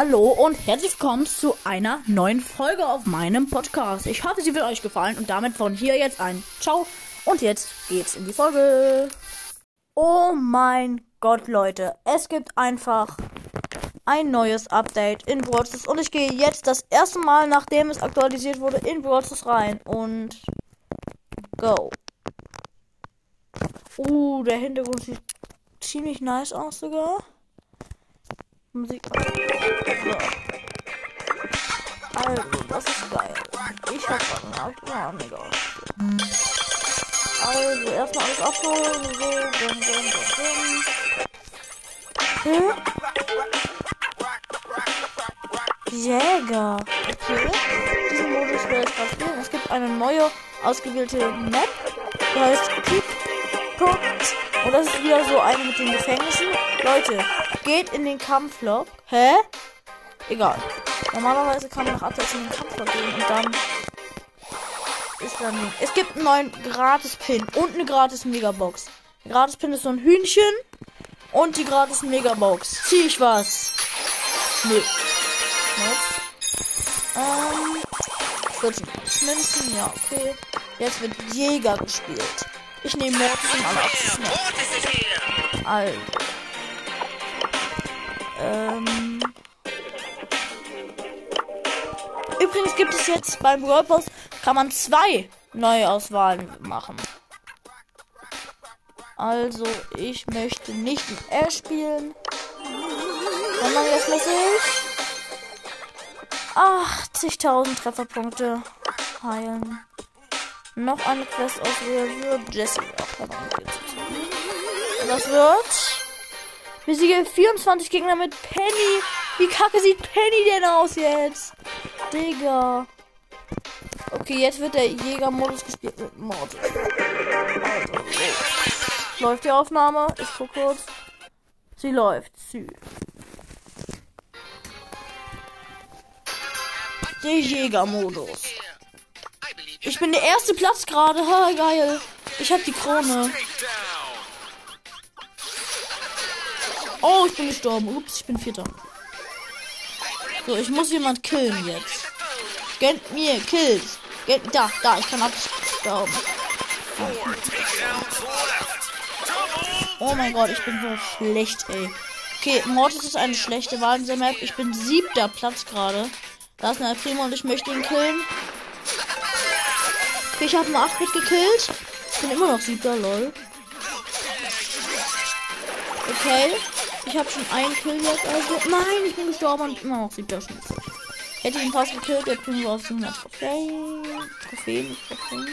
Hallo und herzlich willkommen zu einer neuen Folge auf meinem Podcast. Ich hoffe, sie wird euch gefallen und damit von hier jetzt ein Ciao und jetzt geht's in die Folge. Oh mein Gott, Leute, es gibt einfach ein neues Update in Brawl und ich gehe jetzt das erste Mal, nachdem es aktualisiert wurde, in Brawl rein und go. Uh, der Hintergrund sieht ziemlich nice aus sogar. Musik. So. Also, das ist geil. Ich hab grad ja, mega. Also, erstmal alles abholen. So, bum, bum, bum, bum. Hm? Jäger. Okay. Diesen Modus werde ich gerade spielen. Es gibt eine neue ausgewählte Map. Die heißt Keep Punkt. Und das ist wieder so eine mit den Gefängnissen. Leute, geht in den Kampflog. Hä? Egal. Normalerweise kann man nach Abwärts in den Kampflog gehen und dann ist dann. Es gibt einen neuen Gratis-Pin und eine Gratis-Megabox. Gratis-Pin ist so ein Hühnchen und die Gratis-Megabox. Zieh ich was? Nö. Jetzt. Ähm. 14 Münzen, ja, okay. Jetzt wird Jäger gespielt. Ich nehme und alle abzuschneiden. Also. Ähm. Übrigens gibt es jetzt beim Brawl Pass kann man zwei Neuauswahlen machen. Also, ich möchte nicht mit R spielen. Sondern jetzt muss ich 80.000 Trefferpunkte heilen. Noch eine Quest auswählen für Jesse. Das wird. Besiege 24 Gegner mit Penny. Wie kacke sieht Penny denn aus jetzt? Digga. Okay, jetzt wird der Jägermodus gespielt mit Mord. Läuft die Aufnahme? Ich guck kurz. Sie läuft. Sie. Der Jägermodus. Ich bin der erste Platz gerade. Ha, geil. Ich hab die Krone. Oh, ich bin gestorben. Ups, ich bin Vierter. So, ich muss jemand killen jetzt. Gönnt mir Kills. Gönnt, da, da, ich kann abstauben. Oh mein Gott, ich bin so schlecht, ey. Okay, Mortis ist eine schlechte Wahl in Map. Ich bin siebter Platz gerade. Da ist eine Primo und ich möchte ihn killen. Okay, ich habe einen 8 gekillt. Ich bin immer noch siebter, lol. Okay. Ich habe schon einen Kill jetzt, also. Nein, ich bin gestorben und immer noch siebter Schnitzel. Hätte ihn fast gekillt, der Primo auf 700 Trophäen. Trophäen, nicht Trophäen.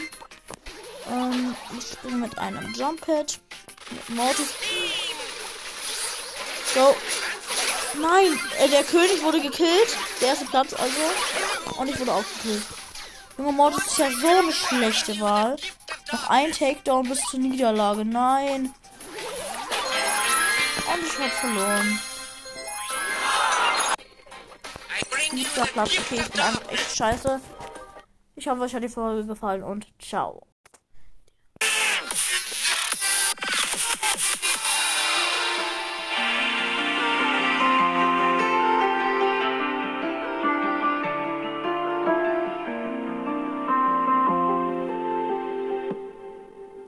Ähm, ich springe mit einem Jump Pad. Mit Mortis. So. Nein, äh, der König wurde gekillt. Der erste Platz also. Und ich wurde auch gekillt. Junge Mortis ist ja so eine schlechte Wahl. Noch ein Takedown bis zur Niederlage. Nein. Und ich hab verloren. Platz. Okay, ich bin einfach echt scheiße. Ich hoffe, euch hat die Folge gefallen und ciao.